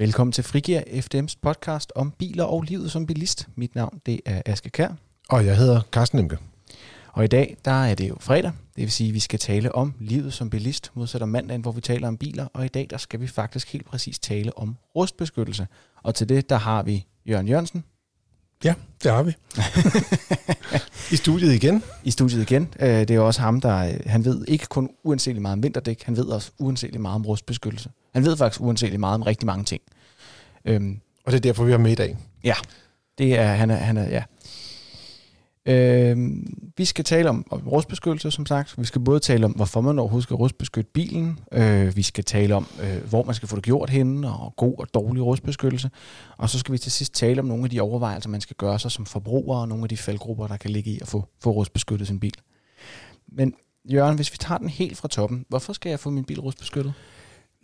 Velkommen til Frigir FDM's podcast om biler og livet som bilist. Mit navn det er Aske Kær. Og jeg hedder Carsten Emke. Og i dag der er det jo fredag, det vil sige, at vi skal tale om livet som bilist, modsat om mandagen, hvor vi taler om biler. Og i dag der skal vi faktisk helt præcis tale om rustbeskyttelse. Og til det der har vi Jørgen Jørgensen. Ja, det har vi. I studiet igen. I studiet igen. Øh, det er også ham, der øh, han ved ikke kun uanset meget om vinterdæk, han ved også uanset meget om rustbeskyttelse. Han ved faktisk uanset meget om rigtig mange ting. Øhm, og det er derfor, vi har med i dag. Ja, det er, han er, han er, ja. Øh, vi skal tale om, om rustbeskyttelse, som sagt. Vi skal både tale om, hvorfor man overhovedet skal rustbeskytte bilen. Øh, vi skal tale om, øh, hvor man skal få det gjort henne, og god og dårlig rustbeskyttelse. Og så skal vi til sidst tale om nogle af de overvejelser, man skal gøre sig som forbruger, og nogle af de faldgrupper, der kan ligge i at få, få rustbeskyttet sin bil. Men Jørgen, hvis vi tager den helt fra toppen, hvorfor skal jeg få min bil rustbeskyttet?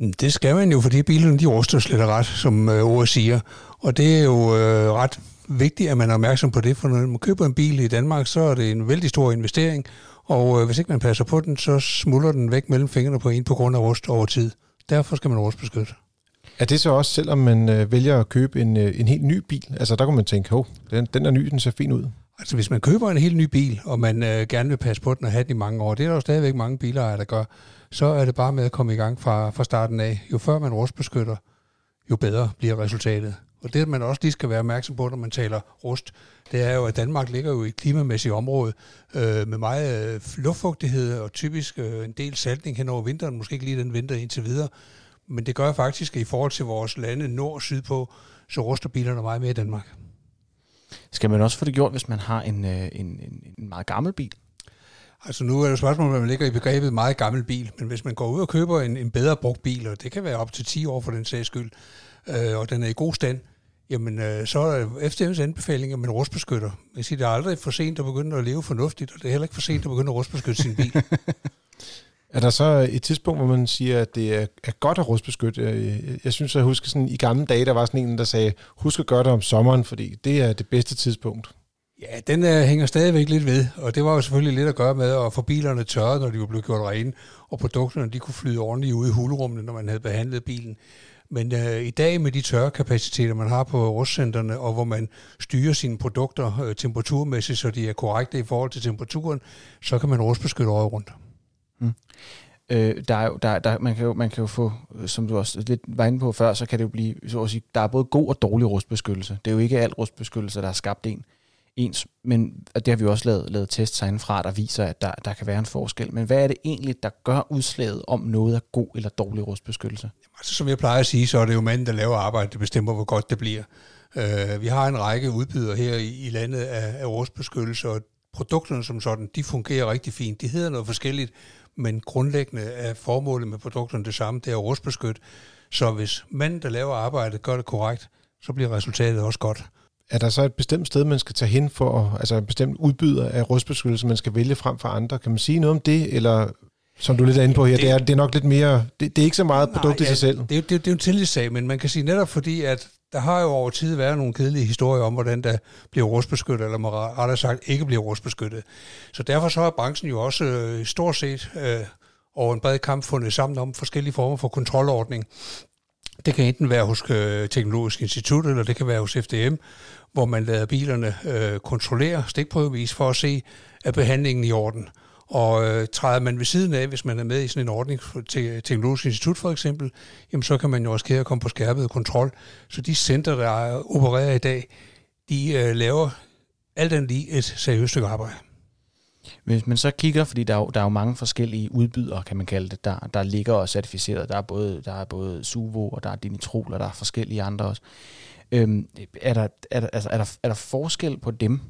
Mm, det skal man jo, fordi bilerne de ruster slet og ret, som øh, ordet siger. Og det er jo øh, ret vigtigt, at man er opmærksom på det, for når man køber en bil i Danmark, så er det en vældig stor investering, og øh, hvis ikke man passer på den, så smuldrer den væk mellem fingrene på en på grund af rust over tid. Derfor skal man rustbeskytte. Er det så også, selvom man øh, vælger at købe en, øh, en helt ny bil? Altså der kunne man tænke, hov, den, den er ny, den ser fin ud. Altså hvis man køber en helt ny bil, og man øh, gerne vil passe på den og have den i mange år, det er der jo stadigvæk mange biler, der gør, så er det bare med at komme i gang fra, fra starten af. Jo før man rustbeskytter, jo bedre bliver resultatet. Og det, man også lige skal være opmærksom på, når man taler rust, det er jo, at Danmark ligger jo i et klimamæssigt område øh, med meget øh, luftfugtighed og typisk øh, en del saltning hen over vinteren, måske ikke lige den vinter indtil videre. Men det gør faktisk, at i forhold til vores lande nord og sydpå, så ruster bilerne meget mere i Danmark. Skal man også få det gjort, hvis man har en, øh, en, en, en meget gammel bil? Altså nu er det spørgsmål, om man ligger i begrebet meget gammel bil, men hvis man går ud og køber en, en bedre brugt bil, og det kan være op til 10 år for den sags skyld, øh, og den er i god stand, jamen øh, så er FDM's anbefaling, at man rustbeskytter. Jeg siger, det er aldrig for sent at begynde at leve fornuftigt, og det er heller ikke for sent at begynde at rustbeskytte sin bil. er der så et tidspunkt, hvor man siger, at det er, er godt at rustbeskytte? Jeg, synes, jeg husker sådan, i gamle dage, der var sådan en, der sagde, husk at gøre det om sommeren, fordi det er det bedste tidspunkt. Ja, den uh, hænger stadigvæk lidt ved, og det var jo selvfølgelig lidt at gøre med at få bilerne tørret, når de var blevet gjort rene, og produkterne de kunne flyde ordentligt ud i hulrummene, når man havde behandlet bilen. Men uh, i dag med de tørrekapaciteter, man har på rustcentrene, og hvor man styrer sine produkter uh, temperaturmæssigt, så de er korrekte i forhold til temperaturen, så kan man rustbeskytte året rundt. Mm. Øh, der er jo, der, der, man, kan jo, man kan jo få, som du også lidt var inde på før, så kan det jo blive, så at sige, der er både god og dårlig rustbeskyttelse. Det er jo ikke alt rustbeskyttelse, der har skabt en ens, men og det har vi også lavet, lavet tests fra, der viser, at der, der kan være en forskel. Men hvad er det egentlig, der gør udslaget om noget er god eller dårlig rustbeskyttelse? Jamen, altså, som jeg plejer at sige, så er det jo manden, der laver arbejde, der bestemmer, hvor godt det bliver. Uh, vi har en række udbydere her i, i landet af, af rustbeskyttelse, og produkterne som sådan, de fungerer rigtig fint. De hedder noget forskelligt, men grundlæggende er formålet med produkterne det samme, det er rustbeskytte. Så hvis manden, der laver arbejdet, gør det korrekt, så bliver resultatet også godt er der så et bestemt sted, man skal tage hen for, altså en bestemt udbyder af rustbeskyttelse, man skal vælge frem for andre? Kan man sige noget om det, eller som du er lidt inde på her, det, det, er, det er nok lidt mere, det, det er ikke så meget produkt nej, i sig ja, selv. Det, det, det er jo en tillidssag, men man kan sige netop fordi, at der har jo over tid været nogle kedelige historier om, hvordan der bliver rustbeskyttet, eller må rettere sagt ikke bliver rustbeskyttet. Så derfor så har branchen jo også øh, stort set øh, over en bred kamp fundet sammen om forskellige former for kontrolordning. Det kan enten være hos øh, Teknologisk Institut, eller det kan være hos FDM, hvor man lader bilerne øh, kontrollere stikprøvevis for at se, at behandlingen i orden. Og øh, træder man ved siden af, hvis man er med i sådan en ordning til Teknologisk Institut for eksempel, jamen så kan man jo også komme på skærpet kontrol. Så de center, der opererer i dag, de øh, laver alt andet lige et seriøst stykke arbejde. Hvis man så kigger, fordi der er, jo, der er jo mange forskellige udbydere, kan man kalde det, der, der ligger og certificeret. Der er både, der er både Suvo, og der er Dinitrol, og der er forskellige andre også. Øhm, er, der, er, der, altså, er, der, er der forskel på dem,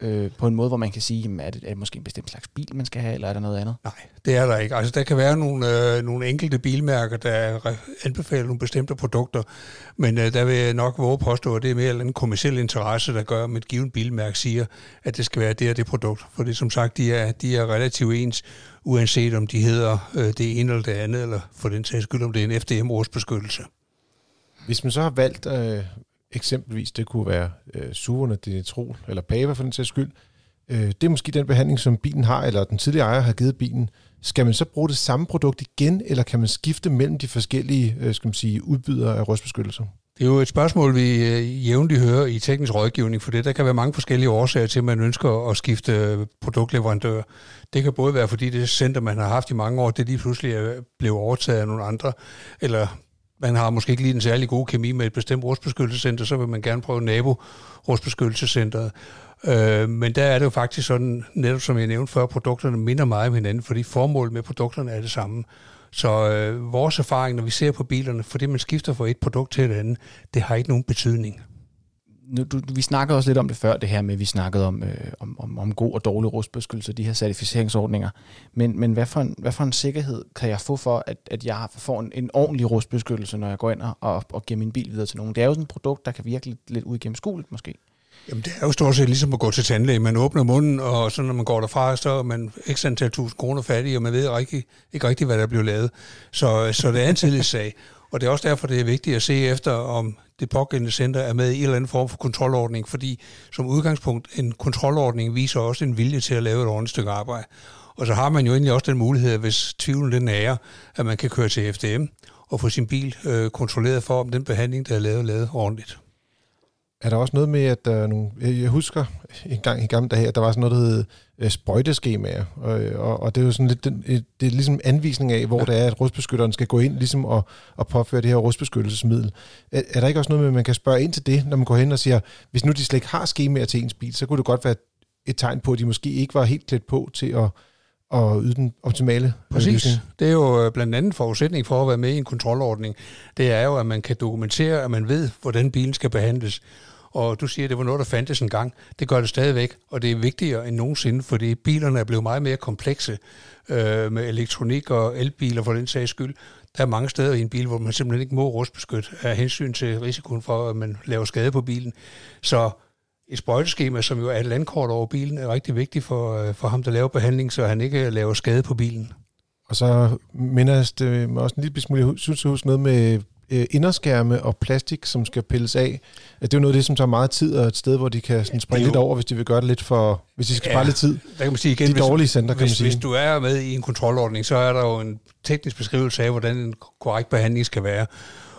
øh, på en måde, hvor man kan sige, jamen, er, det, er det måske en bestemt slags bil, man skal have, eller er der noget andet? Nej, det er der ikke. Altså, der kan være nogle, øh, nogle enkelte bilmærker, der anbefaler nogle bestemte produkter, men øh, der vil jeg nok våge påstå, at det er mere en kommersiel interesse, der gør, at et givet bilmærke siger, at det skal være det og det produkt. For det som sagt, de er, de er relativt ens, uanset om de hedder øh, det ene eller det andet, eller for den sags skyld, om det er en FDM-rustbeskyttelse. Hvis man så har valgt øh, eksempelvis, det kunne være øh, suverne, dinitrol eller pava for den sags skyld, øh, det er måske den behandling, som bilen har, eller den tidligere ejer har givet bilen. Skal man så bruge det samme produkt igen, eller kan man skifte mellem de forskellige øh, skal man sige, udbydere af rustbeskyttelse? Det er jo et spørgsmål, vi øh, jævnligt hører i teknisk rådgivning, for det der kan være mange forskellige årsager til, at man ønsker at skifte øh, produktleverandør. Det kan både være, fordi det center, man har haft i mange år, det lige pludselig er blevet overtaget af nogle andre, eller man har måske ikke lige en særlig god kemi med et bestemt rustbeskyttelsescenter, så vil man gerne prøve nabo rustbeskyttelsescenteret. Øh, men der er det jo faktisk sådan, netop som jeg nævnte før, produkterne minder meget om hinanden, fordi formålet med produkterne er det samme. Så øh, vores erfaring, når vi ser på bilerne, fordi man skifter fra et produkt til et andet, det har ikke nogen betydning. Nu, du, vi snakkede også lidt om det før, det her med, at vi snakkede om, øh, om, om, om god og dårlig rustbeskyttelse, de her certificeringsordninger. Men, men hvad, for en, hvad for en sikkerhed kan jeg få for, at, at jeg får en, en ordentlig rustbeskyttelse, når jeg går ind og, og giver min bil videre til nogen? Det er jo sådan et produkt, der kan virke lidt, lidt uigennemskueligt måske. Jamen det er jo stort set ligesom at gå til tandlæge. Man åbner munden, og så når man går derfra, så er man ekstra antal tusind kroner fattig, og man ved ikke, ikke rigtig, hvad der bliver lavet. Så, så det er en tillidssag. Og det er også derfor, det er vigtigt at se efter, om det pågældende center er med i en eller anden form for kontrolordning, fordi som udgangspunkt en kontrolordning viser også en vilje til at lave et ordentligt stykke arbejde. Og så har man jo egentlig også den mulighed, hvis tvivlen den er, at man kan køre til FDM og få sin bil øh, kontrolleret for, om den behandling, der er lavet, er lavet ordentligt. Er der også noget med, at der er nogle... Jeg husker en gang i gamle dage, at der var sådan noget, der hed øh, sprøjteskemaer, og, og, og det er jo sådan lidt, det er ligesom anvisning af, hvor ja. det er, at rustbeskytteren skal gå ind ligesom og, og påføre det her rustbeskyttelsesmiddel. Er, er der ikke også noget med, at man kan spørge ind til det, når man går hen og siger, hvis nu de slet ikke har skemaer til ens bil, så kunne det godt være et tegn på, at de måske ikke var helt klædt på til at, og yde den optimale Præcis. Løsning. Det er jo øh, blandt andet forudsætning for at være med i en kontrolordning. Det er jo, at man kan dokumentere, at man ved, hvordan bilen skal behandles og du siger, at det var noget, der fandtes en gang. Det gør det stadigvæk, og det er vigtigere end nogensinde, fordi bilerne er blevet meget mere komplekse øh, med elektronik og elbiler for den sags skyld. Der er mange steder i en bil, hvor man simpelthen ikke må rustbeskytte af hensyn til risikoen for, at man laver skade på bilen. Så et sprøjteskema, som jo er et landkort over bilen, er rigtig vigtigt for, øh, for ham, der laver behandling, så han ikke laver skade på bilen. Og så minder det mig også en lille smule, jeg synes, jeg noget med øh, inderskærme og plastik, som skal pilles af. Det er jo noget af det, som tager meget tid, og et sted, hvor de kan sådan springe jo... lidt over, hvis de vil gøre det lidt for... Hvis de skal ja, spare lidt tid. Der kan man sige igen, de dårlige center, kan hvis, man sige. Hvis du er med i en kontrolordning, så er der jo en teknisk beskrivelse af, hvordan en korrekt behandling skal være.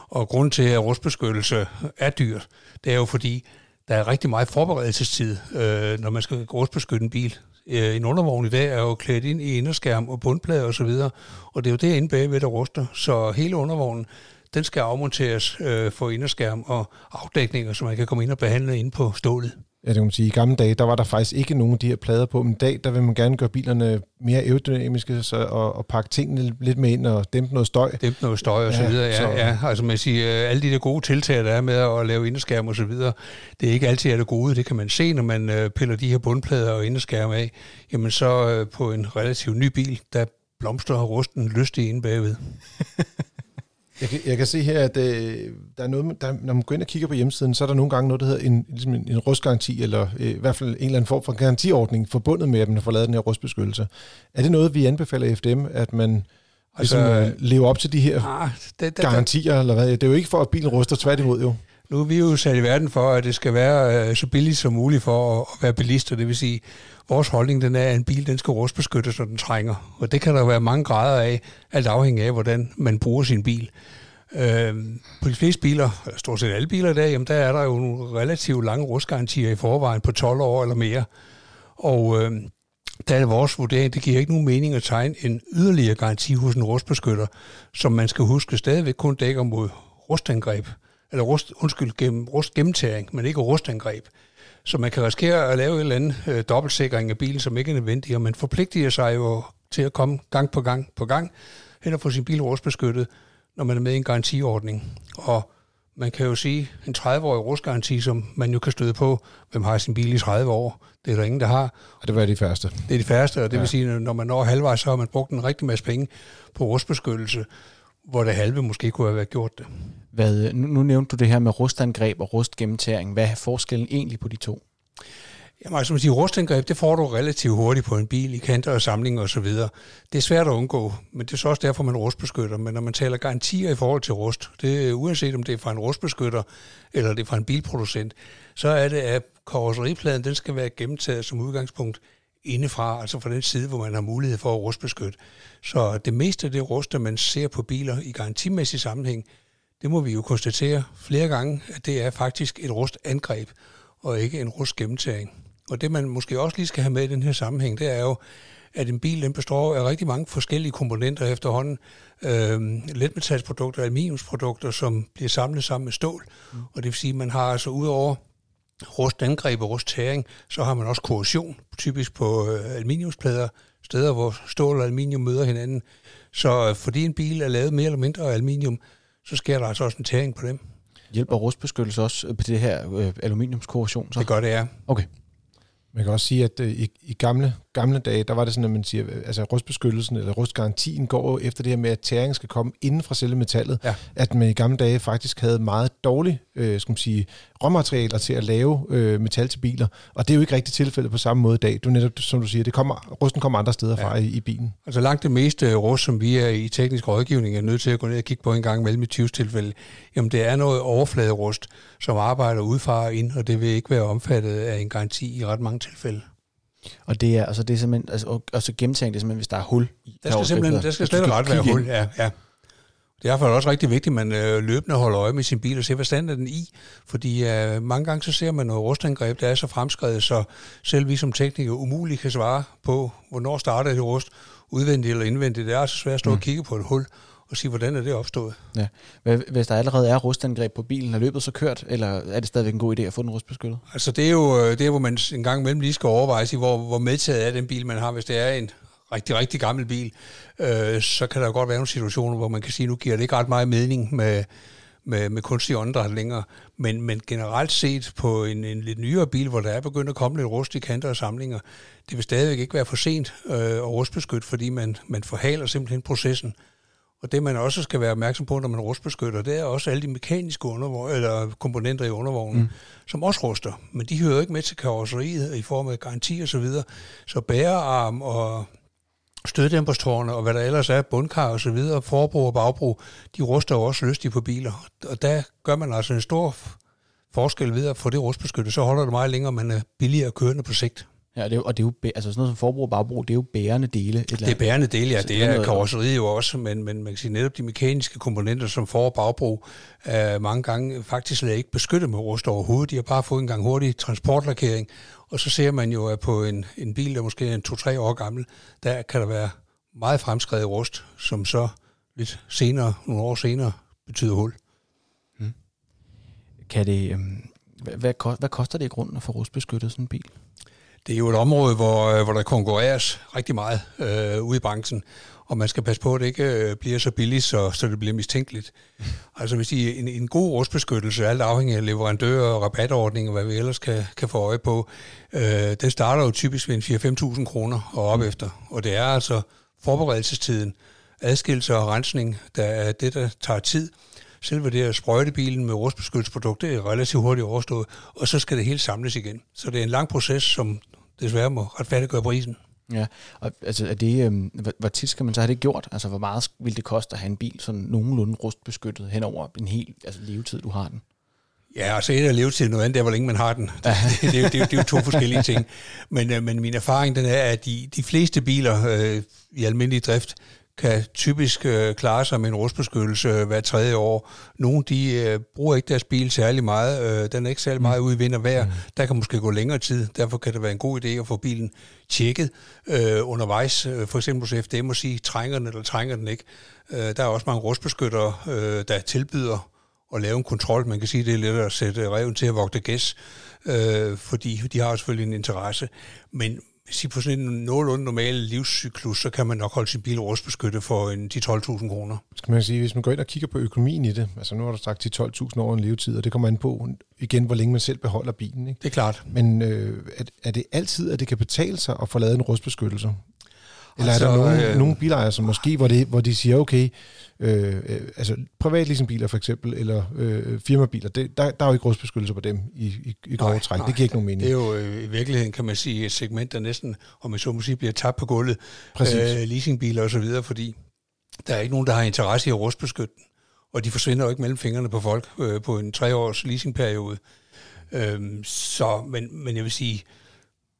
Og grund til, at rustbeskyttelse er dyrt, det er jo fordi, der er rigtig meget forberedelsestid, øh, når man skal rustbeskytte en bil. Øh, en undervogn i dag er jo klædt ind i inderskærm og bundplader osv., og, og det er jo derinde bagved, der ruster. Så hele undervognen, den skal afmonteres øh, for inderskærm og afdækninger, så man kan komme ind og behandle ind på stålet. Ja, det kan man sige. I gamle dage, der var der faktisk ikke nogen af de her plader på, men i dag, der vil man gerne gøre bilerne mere aerodynamiske så, og, og pakke tingene lidt med ind og dæmpe noget støj. Dæmpe noget støj og ja, så videre, ja. Så... ja. Altså man siger, alle de der gode tiltag, der er med at lave inderskærm og så videre, det er ikke altid er det gode. Det kan man se, når man øh, piller de her bundplader og inderskærm af. Jamen så øh, på en relativt ny bil, der blomster og rusten lystig inde bagved. Jeg kan, jeg kan se her, at øh, der er noget, der, når man går ind og kigger på hjemmesiden, så er der nogle gange noget, der hedder en, ligesom en, en rustgaranti, eller øh, i hvert fald en eller anden form for garantiordning forbundet med, at man får lavet den her rustbeskyttelse. Er det noget, vi anbefaler i FDM, at man altså, ligesom, øh, lever op til de her ah, det, det, garantier, eller hvad? Det er jo ikke for, at bilen ruster, tværtimod jo. Nu er vi jo sat i verden for, at det skal være øh, så billigt som muligt for at, at være bilister. Det vil sige, vores holdning den er, at en bil den skal rustbeskyttes, når den trænger. Og det kan der være mange grader af, alt afhængig af, hvordan man bruger sin bil. Øh, på de fleste biler, eller stort set alle biler i dag, jamen der er der jo nogle relativt lange rustgarantier i forvejen på 12 år eller mere. Og øh, der er vores vurdering, det giver ikke nogen mening at tegne en yderligere garanti hos en rustbeskytter, som man skal huske stadigvæk kun dækker mod rustangreb, eller rust, undskyld, gennem, rustgennemtagning, men ikke rustangreb. Så man kan risikere at lave en eller anden øh, dobbeltsikring af bilen, som ikke er nødvendig, og man forpligter sig jo til at komme gang på gang på gang hen og få sin bil rustbeskyttet, når man er med i en garantiordning. Og man kan jo sige, en 30-årig rustgaranti, som man jo kan støde på, hvem har sin bil i 30 år, det er der ingen, der har. Og det var de færreste. Det er de færreste, og det ja. vil sige, at når man når halvvejs, så har man brugt en rigtig masse penge på rustbeskyttelse, hvor det halve måske kunne have været gjort det. Hvad, nu, nu nævnte du det her med rustangreb og rustgennemtagning. Hvad er forskellen egentlig på de to? Jamen altså, man siger, rustangreb, det får du relativt hurtigt på en bil i kanter og samlinger osv. Det er svært at undgå, men det er så også derfor, man rustbeskytter. Men når man taler garantier i forhold til rust, det uanset om det er fra en rustbeskytter eller det er fra en bilproducent, så er det, at karosseripladen den skal være gennemtaget som udgangspunkt indefra, altså fra den side, hvor man har mulighed for at rustbeskytte. Så det meste af det rust, man ser på biler i garantimæssig sammenhæng, det må vi jo konstatere flere gange, at det er faktisk et rustangreb, og ikke en rustgennemtagning. Og det man måske også lige skal have med i den her sammenhæng, det er jo, at en bil den består af rigtig mange forskellige komponenter efterhånden. Øh, letmetalsprodukter, aluminiumsprodukter, som bliver samlet sammen med stål. Mm. Og det vil sige, at man har altså udover rustangreb og rusttæring, så har man også korrosion, typisk på øh, aluminiumsplader, steder hvor stål og aluminium møder hinanden. Så øh, fordi en bil er lavet mere eller mindre af aluminium, så sker der altså også en tæring på dem. Hjælper rustbeskyttelse også på det her øh, aluminiumskorrosion? Så? Det gør det, ja. Okay. Man kan også sige, at øh, i, i gamle, gamle dage, der var det sådan, at man siger, altså rustbeskyttelsen eller rustgarantien går efter det her med, at tæring skal komme inden fra selve metallet. Ja. At man i gamle dage faktisk havde meget dårlige øh, skal man sige, råmaterialer til at lave øh, metal til biler. Og det er jo ikke rigtigt tilfældet på samme måde i dag. Du netop, som du siger, det kommer, rusten kommer andre steder ja. fra i, i bilen. Altså langt det meste rust, som vi er i teknisk rådgivning er nødt til at gå ned og kigge på en gang mellem i 20 tilfælde, jamen det er noget overfladerust, som arbejder udefra og ind, og det vil ikke være omfattet af en garanti i ret mange tilfælde. Og det er, altså det er simpelthen, altså, og, og så gennemtænkt det simpelthen, hvis der er hul i. Der skal simpelthen, der skal slet ret være hul, ja, ja. Det er derfor også rigtig vigtigt, at man øh, løbende holder øje med sin bil og ser, hvad stand er den i. Fordi øh, mange gange så ser man noget rustangreb, der er så fremskrevet, så selv vi som teknikere umuligt kan svare på, hvornår starter det rust, udvendigt eller indvendigt. Det er altså svært at stå mm. og kigge på et hul og sige, hvordan er det opstået. Ja. Hvis der allerede er rustangreb på bilen, er løbet så kørt, eller er det stadigvæk en god idé at få den rustbeskyttet? Altså det er jo øh, det, er, hvor man en gang imellem lige skal overveje, hvor, hvor medtaget er den bil, man har, hvis det er en rigtig, rigtig gammel bil, øh, så kan der godt være nogle situationer, hvor man kan sige, nu giver det ikke ret meget mening med, med, med kunstig åndedræt længere. Men, men generelt set på en, en lidt nyere bil, hvor der er begyndt at komme lidt rust i kanter og samlinger, det vil stadigvæk ikke være for sent øh, at rustbeskytte, fordi man, man forhaler simpelthen processen. Og det man også skal være opmærksom på, når man rustbeskytter, det er også alle de mekaniske undervogn, eller komponenter i undervognen, mm. som også ruster. Men de hører ikke med til karosseriet i form af garanti og så videre. Så bærearm og støddæmperstårne og hvad der ellers er, bundkar og så videre, forbrug og bagbrug, de ruster jo også lystigt på biler. Og der gør man altså en stor forskel ved at få det rustbeskyttet, så holder det meget længere, man er billigere kørende på sigt. Ja, det er, og det er jo, altså sådan noget som forbrug og bagbrug, det er jo bærende dele. Et det er bærende dele, ja. Det er karosseriet jo også, men, men man kan sige netop de mekaniske komponenter, som for- og bagbrug, er mange gange faktisk slet ikke beskyttet med rust overhovedet. De har bare fået en gang hurtig transportlakering, og så ser man jo, at på en, en bil, der måske er en to-tre år gammel, der kan der være meget fremskrevet rust, som så lidt senere, nogle år senere, betyder hul. Hmm. Kan det, øhm, hvad, hvad, hvad koster det i grunden at få rustbeskyttet sådan en bil? Det er jo et område, hvor, øh, hvor der konkurreres rigtig meget øh, ude i branchen, og man skal passe på, at det ikke øh, bliver så billigt, så, så det bliver mistænkeligt. Altså hvis I, en, en god rustbeskyttelse, alt afhængig af leverandører og rabatordninger, hvad vi ellers kan, kan få øje på, øh, den starter jo typisk ved en 4-5.000 kroner og op efter. Og det er altså forberedelsestiden, adskillelse og rensning, der er det, der tager tid. Selve det at sprøjte bilen med rustbeskyttelsesprodukt, det er relativt hurtigt overstået, og så skal det hele samles igen. Så det er en lang proces, som desværre må retfærdiggøre prisen. Ja, og altså er det, øh, hvor, hvor tit skal man så have det gjort? Altså hvor meget vil det koste at have en bil sådan nogenlunde rustbeskyttet hen over en hel altså, levetid, du har den? Ja, altså et er levetid, noget andet er, hvor længe man har den. Det, det, det, det, det, det er jo to forskellige ting. Men, øh, men min erfaring den er, at de, de fleste biler øh, i almindelig drift kan typisk øh, klare sig med en rustbeskyttelse øh, hver tredje år. Nogle de øh, bruger ikke deres bil særlig meget. Øh, den er ikke særlig meget ude i vind og vejr. Mm. Der kan måske gå længere tid. Derfor kan det være en god idé at få bilen tjekket øh, undervejs. Øh, for eksempel hos FDM og sige, trænger den eller trænger den ikke. Øh, der er også mange rustbeskyttere, øh, der tilbyder at lave en kontrol. Man kan sige, det er lidt at sætte reven til at vogte gæs, øh, fordi de har selvfølgelig en interesse. Men sige, på sådan en nogenlunde normal livscyklus, så kan man nok holde sin bil rustbeskyttet for en 10-12.000 kroner. Skal man sige, hvis man går ind og kigger på økonomien i det, altså nu har du sagt 10-12.000 år en levetid, og det kommer an på igen, hvor længe man selv beholder bilen. Ikke? Det er klart. Men øh, er, er det altid, at det kan betale sig at få lavet en rustbeskyttelse? Eller altså, er der nogle, øh, nogle bilejere, som måske, hvor, det, hvor de siger, okay, øh, øh, altså privatleasingbiler for eksempel, eller øh, firmabiler, det, der, der er jo ikke rustbeskyttelse på dem i, i, i grove træk. Nej, det giver ikke nogen mening. Det er jo øh, i virkeligheden, kan man sige, et segment, der næsten, om man så må sige, bliver tabt på gulvet. Præcis. Øh, leasingbiler osv., fordi der er ikke nogen, der har interesse i at den. Og de forsvinder jo ikke mellem fingrene på folk øh, på en treårs leasingperiode. Øh, så, men, men jeg vil sige,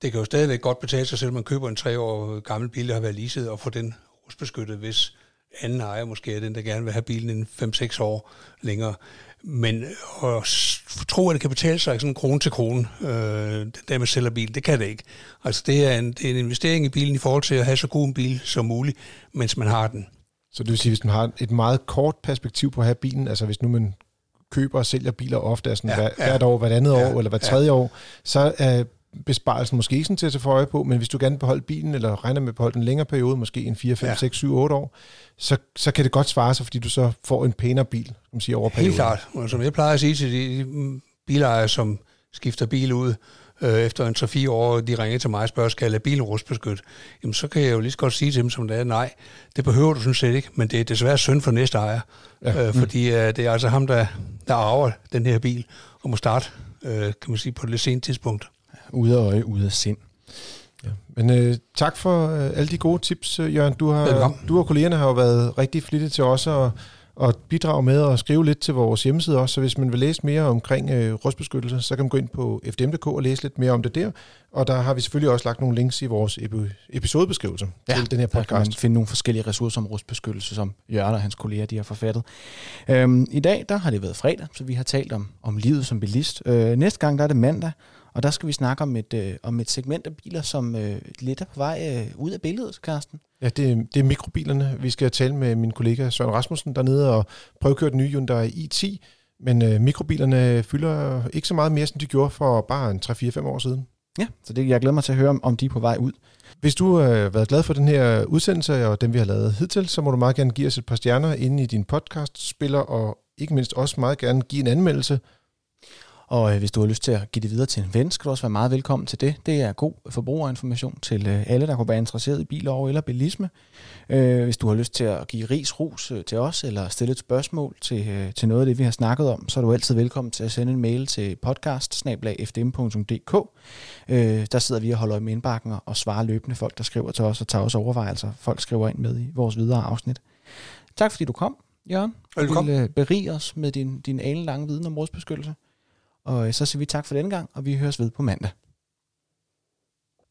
det kan jo stadigvæk godt betale sig, selvom man køber en tre år gammel bil, der har været leaset, og få den rustbeskyttet, hvis anden ejer måske er den, der gerne vil have bilen en 5-6 år længere. Men at tro, at det kan betale sig sådan krone til krone, øh, der med sælger bil, det kan det ikke. Altså det er, en, det er en investering i bilen i forhold til at have så god en bil som muligt, mens man har den. Så det vil sige, hvis man har et meget kort perspektiv på at have bilen, altså hvis nu man køber og sælger biler ofte, altså ja, hver, ja. hvert år, hvert andet ja, år eller hvert tredje ja. år, så er besparelsen måske ikke sådan til at få øje på, men hvis du gerne vil beholde bilen, eller regner med at beholde den længere periode, måske en 4, 5, ja. 6, 7, 8 år, så, så kan det godt svare sig, fordi du så får en pænere bil, som man siger, over perioden. Helt klart. Og som jeg plejer at sige til de bilejere, som skifter bil ud, øh, efter en 3-4 år, de ringer til mig og spørger, skal jeg lade bilen rustbeskytte? Jamen, så kan jeg jo lige så godt sige til dem, som det er, nej, det behøver du sådan set ikke, men det er desværre synd for næste ejer, ja. øh, fordi øh, det er altså ham, der, der arver den her bil, og må starte, øh, kan man sige, på et lidt sent tidspunkt. Ude af øje, ude af sind. Ja. Men øh, tak for øh, alle de gode tips, øh, Jørgen. Du, har, du og kollegerne har jo været rigtig flittige til os at, at bidrage med og skrive lidt til vores hjemmeside også. Så hvis man vil læse mere omkring øh, rustbeskyttelse, så kan man gå ind på fdm.dk og læse lidt mere om det der. Og der har vi selvfølgelig også lagt nogle links i vores episodebeskrivelse ja, til den her podcast. Der kan man finde nogle forskellige ressourcer om rustbeskyttelse, som Jørgen og hans kolleger de har forfattet. Øhm, I dag der har det været fredag, så vi har talt om, om livet som bilist. Øh, næste gang der er det mandag, og der skal vi snakke om et, øh, om et segment af biler, som øh, lidt er på vej øh, ud af billedet, Carsten. Ja, det, det er mikrobilerne. Vi skal tale med min kollega Søren Rasmussen dernede og prøve at køre den nye Hyundai i10. Men øh, mikrobilerne fylder ikke så meget mere, som de gjorde for bare en 3-4-5 år siden. Ja, så det, jeg glæder mig til at høre, om de er på vej ud. Hvis du har øh, været glad for den her udsendelse og den, vi har lavet hidtil, så må du meget gerne give os et par stjerner inde i din podcast-spiller, og ikke mindst også meget gerne give en anmeldelse og øh, hvis du har lyst til at give det videre til en ven, skal du også være meget velkommen til det. Det er god forbrugerinformation til øh, alle, der kunne være interesseret i biler og eller bilisme. Øh, hvis du har lyst til at give ris ros øh, til os, eller stille et spørgsmål til, øh, til noget af det, vi har snakket om, så er du altid velkommen til at sende en mail til podcast øh, Der sidder vi og holder med indbakken og svarer løbende folk, der skriver til os og tager os overvejelser. Folk skriver ind med i vores videre afsnit. Tak fordi du kom, Jørgen. Velkommen. Vil berige os med din, din alenlange viden om rustbeskyttelse. Og øh, så siger vi tak for denne gang, og vi høres ved på mandag.